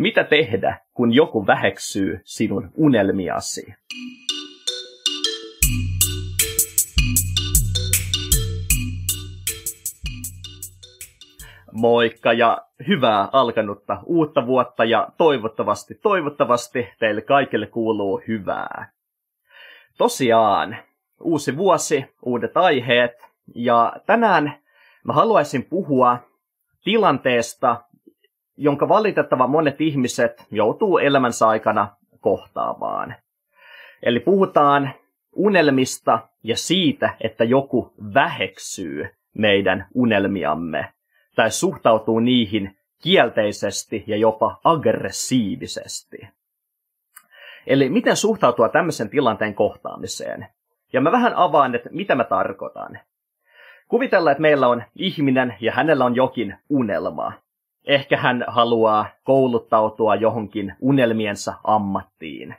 Mitä tehdä, kun joku väheksyy sinun unelmiasi? Moikka ja hyvää alkanutta uutta vuotta ja toivottavasti, toivottavasti teille kaikille kuuluu hyvää. Tosiaan, uusi vuosi, uudet aiheet ja tänään mä haluaisin puhua tilanteesta, jonka valitettava monet ihmiset joutuu elämänsä aikana kohtaamaan. Eli puhutaan unelmista ja siitä, että joku väheksyy meidän unelmiamme tai suhtautuu niihin kielteisesti ja jopa aggressiivisesti. Eli miten suhtautua tämmöisen tilanteen kohtaamiseen? Ja mä vähän avaan, että mitä mä tarkoitan. Kuvitellaan, että meillä on ihminen ja hänellä on jokin unelma. Ehkä hän haluaa kouluttautua johonkin unelmiensa ammattiin.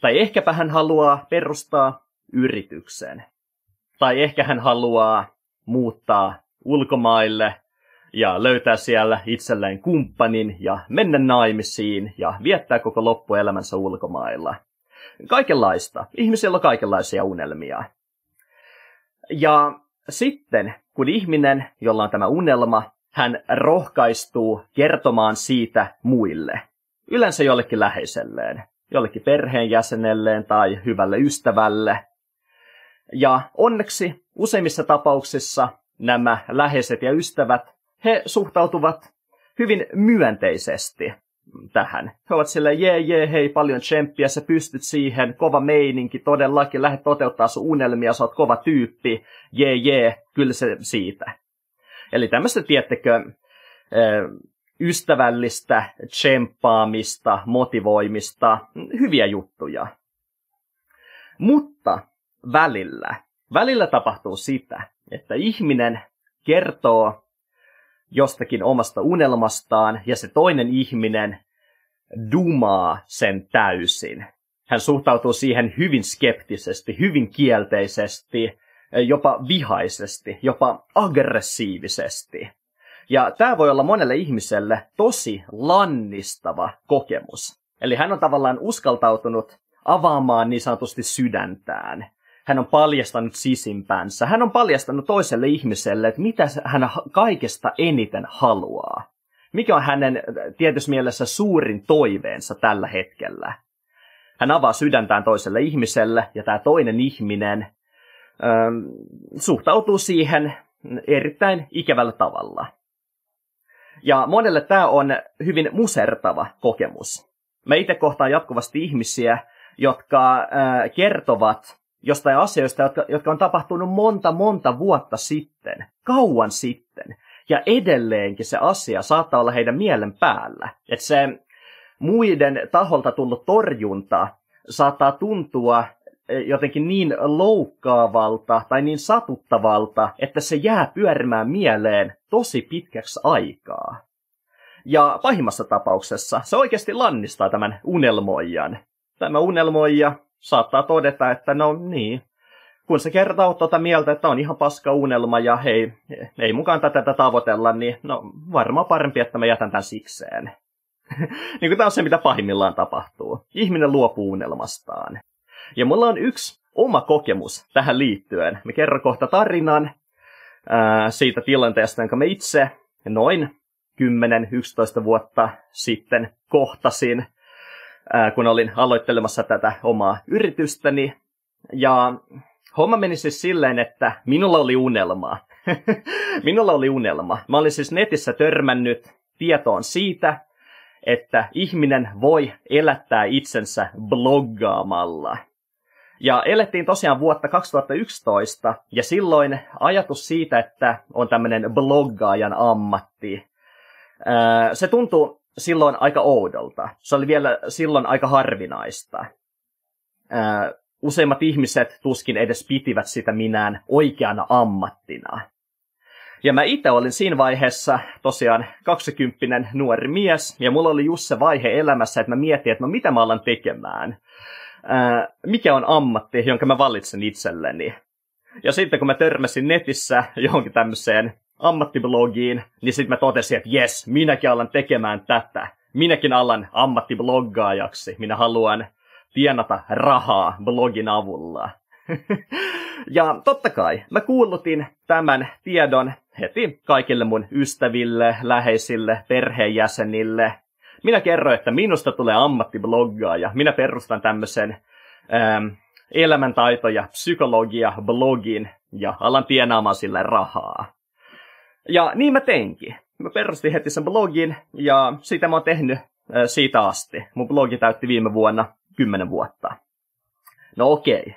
Tai ehkäpä hän haluaa perustaa yrityksen. Tai ehkä hän haluaa muuttaa ulkomaille ja löytää siellä itselleen kumppanin ja mennä naimisiin ja viettää koko loppuelämänsä ulkomailla. Kaikenlaista. Ihmisillä on kaikenlaisia unelmia. Ja sitten, kun ihminen, jolla on tämä unelma, hän rohkaistuu kertomaan siitä muille. Yleensä jollekin läheiselleen, jollekin perheenjäsenelleen tai hyvälle ystävälle. Ja onneksi useimmissa tapauksissa nämä läheiset ja ystävät, he suhtautuvat hyvin myönteisesti tähän. He ovat sille jee jee hei paljon tsemppiä, sä pystyt siihen, kova meininki, todellakin, lähde toteuttaa sun unelmia, sä oot kova tyyppi, jee jee, kyllä se siitä. Eli tämmöistä, tiettekö, ystävällistä tsemppaamista, motivoimista, hyviä juttuja. Mutta välillä, välillä tapahtuu sitä, että ihminen kertoo jostakin omasta unelmastaan ja se toinen ihminen dumaa sen täysin. Hän suhtautuu siihen hyvin skeptisesti, hyvin kielteisesti, jopa vihaisesti, jopa aggressiivisesti. Ja tämä voi olla monelle ihmiselle tosi lannistava kokemus. Eli hän on tavallaan uskaltautunut avaamaan niin sanotusti sydäntään. Hän on paljastanut sisimpänsä. Hän on paljastanut toiselle ihmiselle, että mitä hän kaikesta eniten haluaa. Mikä on hänen tietyssä mielessä suurin toiveensa tällä hetkellä. Hän avaa sydäntään toiselle ihmiselle ja tämä toinen ihminen suhtautuu siihen erittäin ikävällä tavalla. Ja monelle tämä on hyvin musertava kokemus. Mä itse kohtaan jatkuvasti ihmisiä, jotka äh, kertovat jostain asioista, jotka, jotka on tapahtunut monta, monta vuotta sitten, kauan sitten. Ja edelleenkin se asia saattaa olla heidän mielen päällä. Että se muiden taholta tullut torjunta saattaa tuntua jotenkin niin loukkaavalta tai niin satuttavalta, että se jää pyörimään mieleen tosi pitkäksi aikaa. Ja pahimmassa tapauksessa se oikeasti lannistaa tämän unelmoijan. Tämä unelmoija saattaa todeta, että no niin, kun se kertoo tuota mieltä, että on ihan paska unelma ja hei, ei mukaan tätä tavoitella, niin no varmaan parempi, että mä jätän tämän sikseen. niin kuin tämä on se, mitä pahimmillaan tapahtuu. Ihminen luopuu unelmastaan. Ja mulla on yksi oma kokemus tähän liittyen. Me kerron kohta tarinan ää, siitä tilanteesta, jonka me itse noin 10-11 vuotta sitten kohtasin, ää, kun olin aloittelemassa tätä omaa yritystäni. Ja homma meni siis silleen, että minulla oli unelma. minulla oli unelma. Mä olin siis netissä törmännyt tietoon siitä, että ihminen voi elättää itsensä bloggaamalla. Ja elettiin tosiaan vuotta 2011, ja silloin ajatus siitä, että on tämmöinen bloggaajan ammatti, se tuntui silloin aika oudolta. Se oli vielä silloin aika harvinaista. Useimmat ihmiset tuskin edes pitivät sitä minään oikeana ammattina. Ja mä itse olin siinä vaiheessa tosiaan 20 nuori mies, ja mulla oli just se vaihe elämässä, että mä mietin, että no mitä mä alan tekemään ää, mikä on ammatti, jonka mä valitsen itselleni. Ja sitten kun mä törmäsin netissä johonkin tämmöiseen ammattiblogiin, niin sitten mä totesin, että jes, minäkin alan tekemään tätä. minäkin alan ammattibloggaajaksi. Minä haluan tienata rahaa blogin avulla. ja totta kai, mä kuulutin tämän tiedon heti kaikille mun ystäville, läheisille, perheenjäsenille. Minä kerroin, että minusta tulee ammattibloggaaja. Minä perustan tämmöisen ähm, elämäntaito- ja psykologia-blogin ja alan tienaamaan sille rahaa. Ja niin mä teinkin. Mä perustin heti sen blogin ja sitä mä oon tehnyt äh, siitä asti. Mun blogi täytti viime vuonna 10 vuotta. No okei.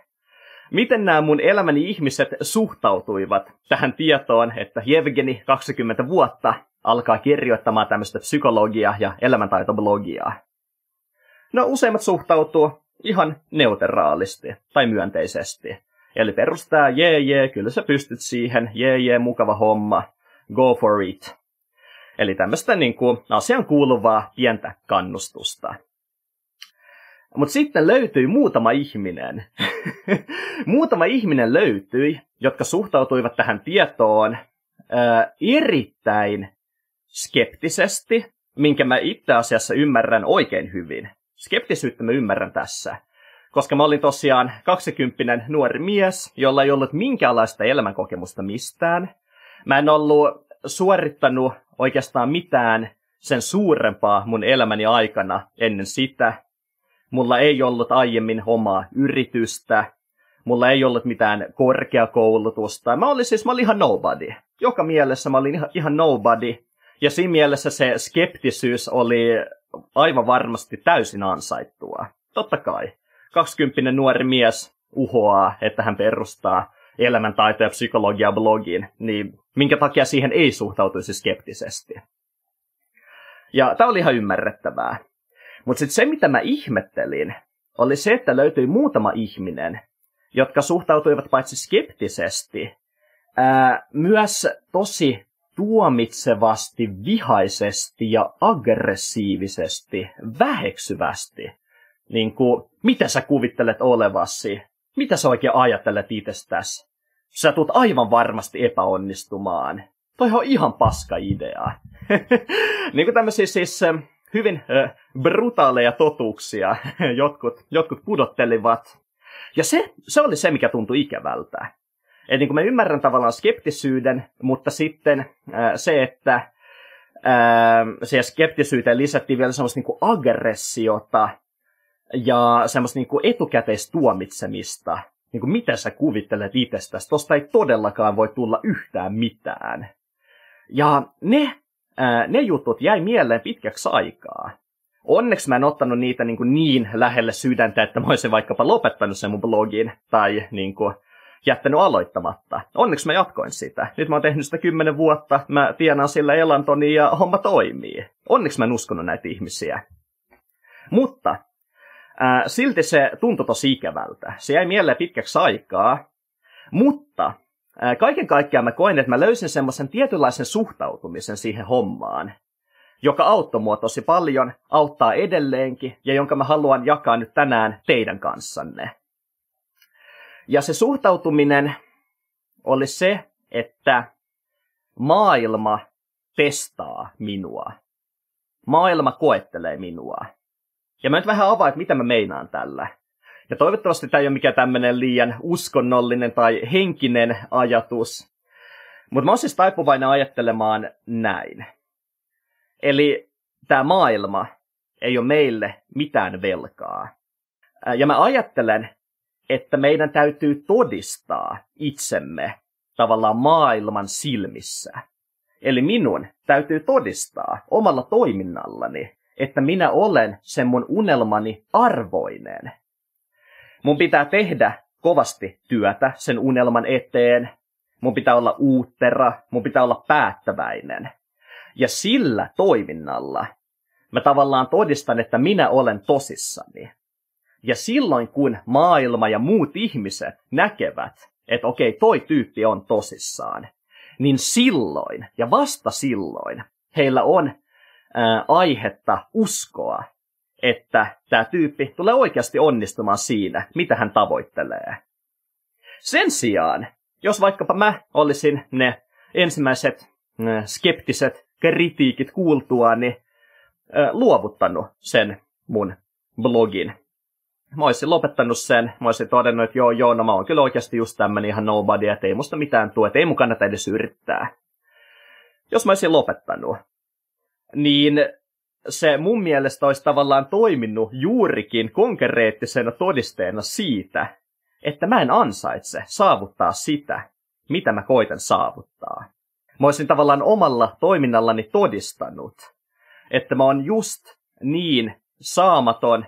Miten nämä mun elämäni ihmiset suhtautuivat tähän tietoon, että Jevgeni 20 vuotta alkaa kirjoittamaan tämmöistä psykologiaa ja elämäntaitoblogia? No useimmat suhtautuu ihan neutraalisti tai myönteisesti. Eli perustaa, jee jee, kyllä sä pystyt siihen, jee jee, mukava homma, go for it. Eli tämmöistä niin kuin, asian kuuluvaa pientä kannustusta. Mutta sitten löytyi muutama ihminen. muutama ihminen löytyi, jotka suhtautuivat tähän tietoon ää, erittäin skeptisesti, minkä mä itse asiassa ymmärrän oikein hyvin. Skeptisyyttä mä ymmärrän tässä. Koska mä olin tosiaan kaksikymppinen nuori mies, jolla ei ollut minkäänlaista elämänkokemusta mistään. Mä en ollut suorittanut oikeastaan mitään sen suurempaa mun elämäni aikana ennen sitä. Mulla ei ollut aiemmin omaa yritystä. Mulla ei ollut mitään korkeakoulutusta. Mä olin siis, mä olin ihan nobody. Joka mielessä mä olin ihan, ihan nobody. Ja siinä mielessä se skeptisyys oli aivan varmasti täysin ansaittua. Totta kai. 20 nuori mies uhoaa, että hän perustaa elämäntaito- ja psykologia-blogin, niin minkä takia siihen ei suhtautuisi skeptisesti. Ja tämä oli ihan ymmärrettävää. Mutta sitten se, mitä mä ihmettelin, oli se, että löytyi muutama ihminen, jotka suhtautuivat paitsi skeptisesti, ää, myös tosi tuomitsevasti, vihaisesti ja aggressiivisesti, väheksyvästi. Niin kuin, mitä sä kuvittelet olevasi? Mitä sä oikein ajattelet itsestäsi? Sä tulet aivan varmasti epäonnistumaan. Toi on ihan paska idea. niin kuin tämmöisiä siis hyvin äh, brutaaleja totuuksia jotkut, jotkut pudottelivat. Ja se, se oli se, mikä tuntui ikävältä. Eli niin kuin mä ymmärrän tavallaan skeptisyyden, mutta sitten äh, se, että äh, siihen skeptisyyteen lisättiin vielä semmoista niin kuin aggressiota ja semmoista niin kuin etukäteistuomitsemista. Niin kuin mitä sä kuvittelet itsestäsi? Tosta ei todellakaan voi tulla yhtään mitään. Ja ne ää, ne jutut jäi mieleen pitkäksi aikaa. Onneksi mä en ottanut niitä niin, kuin niin lähelle sydäntä, että mä olisin vaikkapa lopettanut sen mun blogin tai niin kuin, jättänyt aloittamatta. Onneksi mä jatkoin sitä. Nyt mä oon tehnyt sitä kymmenen vuotta, mä tienaan sillä elantoni ja homma toimii. Onneksi mä en uskonut näitä ihmisiä. Mutta ää, silti se tuntui tosi ikävältä. Se jäi mieleen pitkäksi aikaa, mutta kaiken kaikkiaan mä koin, että mä löysin semmoisen tietynlaisen suhtautumisen siihen hommaan, joka auttoi mua tosi paljon, auttaa edelleenkin ja jonka mä haluan jakaa nyt tänään teidän kanssanne. Ja se suhtautuminen oli se, että maailma testaa minua. Maailma koettelee minua. Ja mä nyt vähän avaan, että mitä mä meinaan tällä. Ja toivottavasti tämä ei ole mikään tämmöinen liian uskonnollinen tai henkinen ajatus. Mutta mä oon siis taipuvainen ajattelemaan näin. Eli tämä maailma ei ole meille mitään velkaa. Ja mä ajattelen, että meidän täytyy todistaa itsemme tavallaan maailman silmissä. Eli minun täytyy todistaa omalla toiminnallani, että minä olen sen mun unelmani arvoinen. Mun pitää tehdä kovasti työtä sen unelman eteen. Mun pitää olla uuttera, mun pitää olla päättäväinen. Ja sillä toiminnalla mä tavallaan todistan, että minä olen tosissani. Ja silloin kun maailma ja muut ihmiset näkevät, että okei, toi tyyppi on tosissaan, niin silloin ja vasta silloin heillä on ää, aihetta uskoa, että tämä tyyppi tulee oikeasti onnistumaan siinä, mitä hän tavoittelee. Sen sijaan, jos vaikkapa mä olisin ne ensimmäiset skeptiset kritiikit kuultua, niin äh, luovuttanut sen mun blogin. Mä olisin lopettanut sen, mä olisin todennut, että joo, joo, no mä oon kyllä oikeasti just tämmönen ihan nobody, että ei musta mitään tule, että ei mun kannata edes yrittää. Jos mä olisin lopettanut, niin se mun mielestä olisi tavallaan toiminut juurikin konkreettisena todisteena siitä, että mä en ansaitse saavuttaa sitä, mitä mä koitan saavuttaa. Mä olisin tavallaan omalla toiminnallani todistanut, että mä oon just niin saamaton,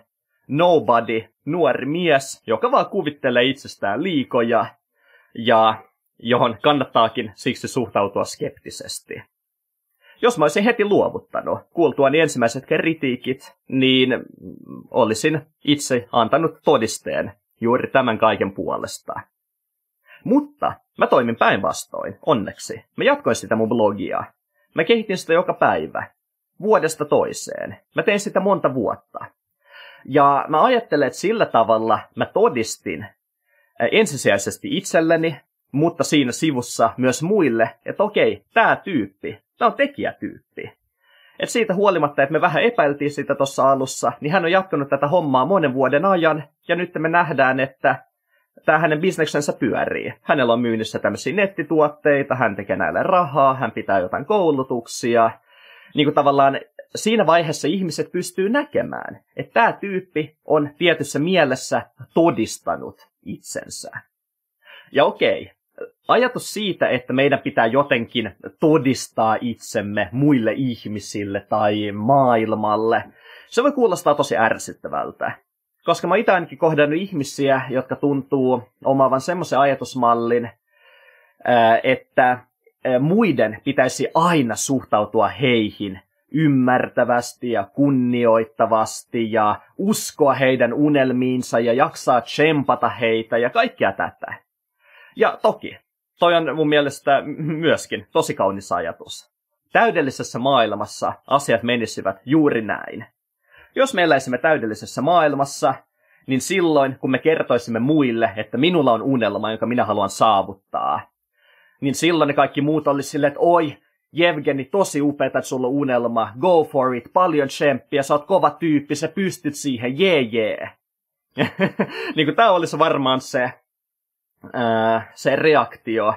nobody, nuori mies, joka vaan kuvittelee itsestään liikoja ja johon kannattaakin siksi suhtautua skeptisesti. Jos mä olisin heti luovuttanut kuultuani ensimmäiset kritiikit, niin olisin itse antanut todisteen juuri tämän kaiken puolesta. Mutta mä toimin päinvastoin, onneksi. Mä jatkoin sitä mun blogia. Mä kehitin sitä joka päivä, vuodesta toiseen. Mä tein sitä monta vuotta. Ja mä ajattelen, että sillä tavalla mä todistin ensisijaisesti itselleni, mutta siinä sivussa myös muille, että okei, tämä tyyppi, tämä on tekijätyyppi. Et siitä huolimatta, että me vähän epäiltiin sitä tuossa alussa, niin hän on jatkanut tätä hommaa monen vuoden ajan, ja nyt me nähdään, että tämä hänen bisneksensä pyörii. Hänellä on myynnissä tämmöisiä nettituotteita, hän tekee näille rahaa, hän pitää jotain koulutuksia. Niin kuin tavallaan siinä vaiheessa ihmiset pystyy näkemään, että tämä tyyppi on tietyssä mielessä todistanut itsensä. Ja okei, ajatus siitä, että meidän pitää jotenkin todistaa itsemme muille ihmisille tai maailmalle, se voi kuulostaa tosi ärsyttävältä. Koska mä itse ainakin kohdannut ihmisiä, jotka tuntuu omaavan semmoisen ajatusmallin, että muiden pitäisi aina suhtautua heihin ymmärtävästi ja kunnioittavasti ja uskoa heidän unelmiinsa ja jaksaa tsempata heitä ja kaikkea tätä. Ja toki, toi on mun mielestä myöskin tosi kaunis ajatus. Täydellisessä maailmassa asiat menisivät juuri näin. Jos me eläisimme täydellisessä maailmassa, niin silloin kun me kertoisimme muille, että minulla on unelma, jonka minä haluan saavuttaa, niin silloin ne kaikki muut olisi silleen, että oi, Jevgeni, tosi upeeta, että sulla on unelma, go for it, paljon tsemppiä, sä oot kova tyyppi, sä pystyt siihen, jee jee. niin kuin tää olisi varmaan se, ää, se reaktio,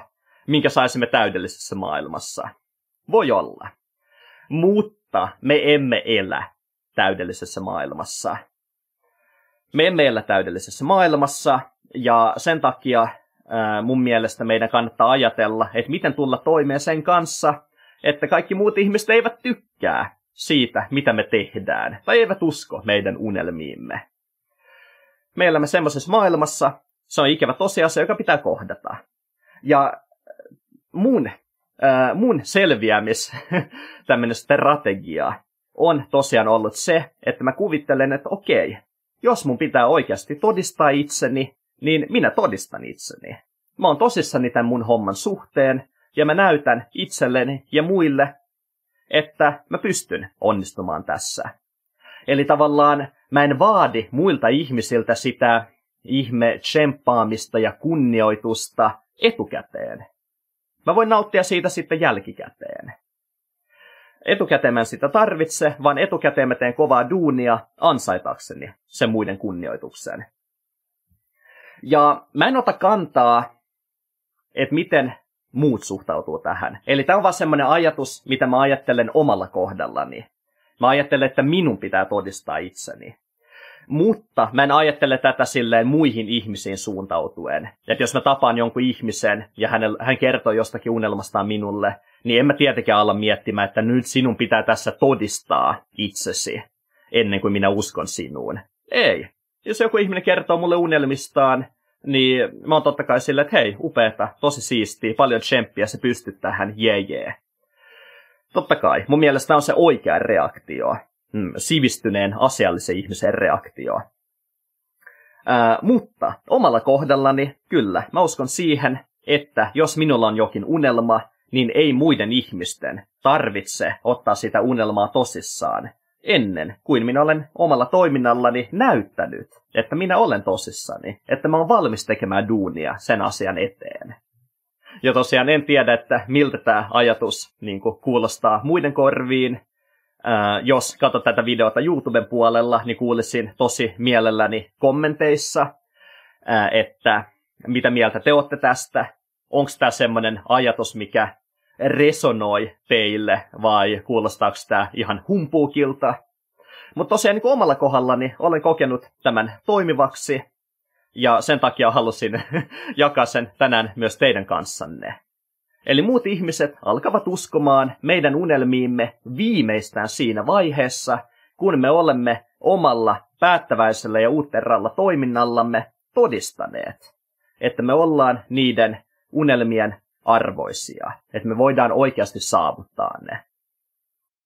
minkä saisimme täydellisessä maailmassa. Voi olla. Mutta me emme elä täydellisessä maailmassa. Me emme elä täydellisessä maailmassa, ja sen takia mun mielestä meidän kannattaa ajatella, että miten tulla toimeen sen kanssa, että kaikki muut ihmiset eivät tykkää siitä, mitä me tehdään, tai eivät usko meidän unelmiimme. Me elämme semmoisessa maailmassa, se on ikävä tosiasia, joka pitää kohdata. Ja mun, äh, mun selviämis tämmöinen strategia on tosiaan ollut se, että mä kuvittelen, että okei, jos mun pitää oikeasti todistaa itseni, niin minä todistan itseni. Mä oon tosissani tämän mun homman suhteen, ja mä näytän itselleni ja muille, että mä pystyn onnistumaan tässä. Eli tavallaan mä en vaadi muilta ihmisiltä sitä ihme tsemppaamista ja kunnioitusta etukäteen. Mä voin nauttia siitä sitten jälkikäteen. Etukäteen mä en sitä tarvitse, vaan etukäteen mä teen kovaa duunia ansaitakseni sen muiden kunnioituksen. Ja mä en ota kantaa, että miten muut suhtautuu tähän. Eli tämä on vaan semmoinen ajatus, mitä mä ajattelen omalla kohdallani. Mä ajattelen, että minun pitää todistaa itseni. Mutta mä en ajattele tätä silleen muihin ihmisiin suuntautuen. Että jos mä tapaan jonkun ihmisen ja hänel, hän kertoo jostakin unelmastaan minulle, niin en mä tietenkään alla miettimään, että nyt sinun pitää tässä todistaa itsesi ennen kuin minä uskon sinuun. Ei. Jos joku ihminen kertoo mulle unelmistaan, niin mä oon totta kai silleen, että hei, upeeta, tosi siistiä, paljon tsemppiä, se pystyt tähän, jee jee. Totta kai, mun mielestä on se oikea reaktio, mm, sivistyneen asiallisen ihmisen reaktio. Ää, mutta omalla kohdallani, kyllä, mä uskon siihen, että jos minulla on jokin unelma, niin ei muiden ihmisten tarvitse ottaa sitä unelmaa tosissaan, ennen kuin minä olen omalla toiminnallani näyttänyt, että minä olen tosissani, että mä oon valmis tekemään duunia sen asian eteen. Ja tosiaan en tiedä, että miltä tämä ajatus niin kuin, kuulostaa muiden korviin, jos katsot tätä videota YouTuben puolella, niin kuulisin tosi mielelläni kommenteissa, että mitä mieltä te olette tästä. Onko tämä semmoinen ajatus, mikä resonoi teille, vai kuulostaako tämä ihan humpuukilta? Mutta tosiaan niin omalla kohdallani olen kokenut tämän toimivaksi, ja sen takia halusin jakaa sen tänään myös teidän kanssanne. Eli muut ihmiset alkavat uskomaan meidän unelmiimme viimeistään siinä vaiheessa, kun me olemme omalla päättäväisellä ja uutteralla toiminnallamme todistaneet, että me ollaan niiden unelmien arvoisia, että me voidaan oikeasti saavuttaa ne.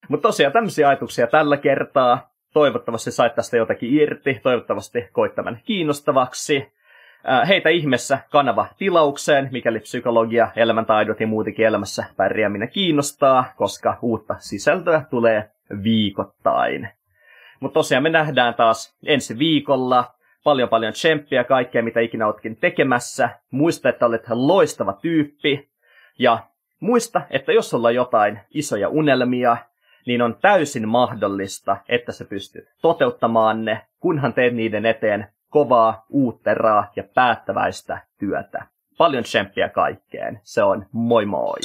Mutta tosiaan tämmöisiä ajatuksia tällä kertaa. Toivottavasti sait tästä jotakin irti, toivottavasti koit tämän kiinnostavaksi. Heitä ihmeessä kanava tilaukseen, mikäli psykologia, elämäntaidot ja muutenkin elämässä pärjääminen kiinnostaa, koska uutta sisältöä tulee viikoittain. Mutta tosiaan me nähdään taas ensi viikolla. Paljon paljon tsemppiä kaikkea, mitä ikinä oletkin tekemässä. Muista, että olet loistava tyyppi. Ja muista, että jos sulla on jotain isoja unelmia, niin on täysin mahdollista, että sä pystyt toteuttamaan ne, kunhan teet niiden eteen kovaa, uutteraa ja päättäväistä työtä. Paljon tsemppiä kaikkeen. Se on moi moi!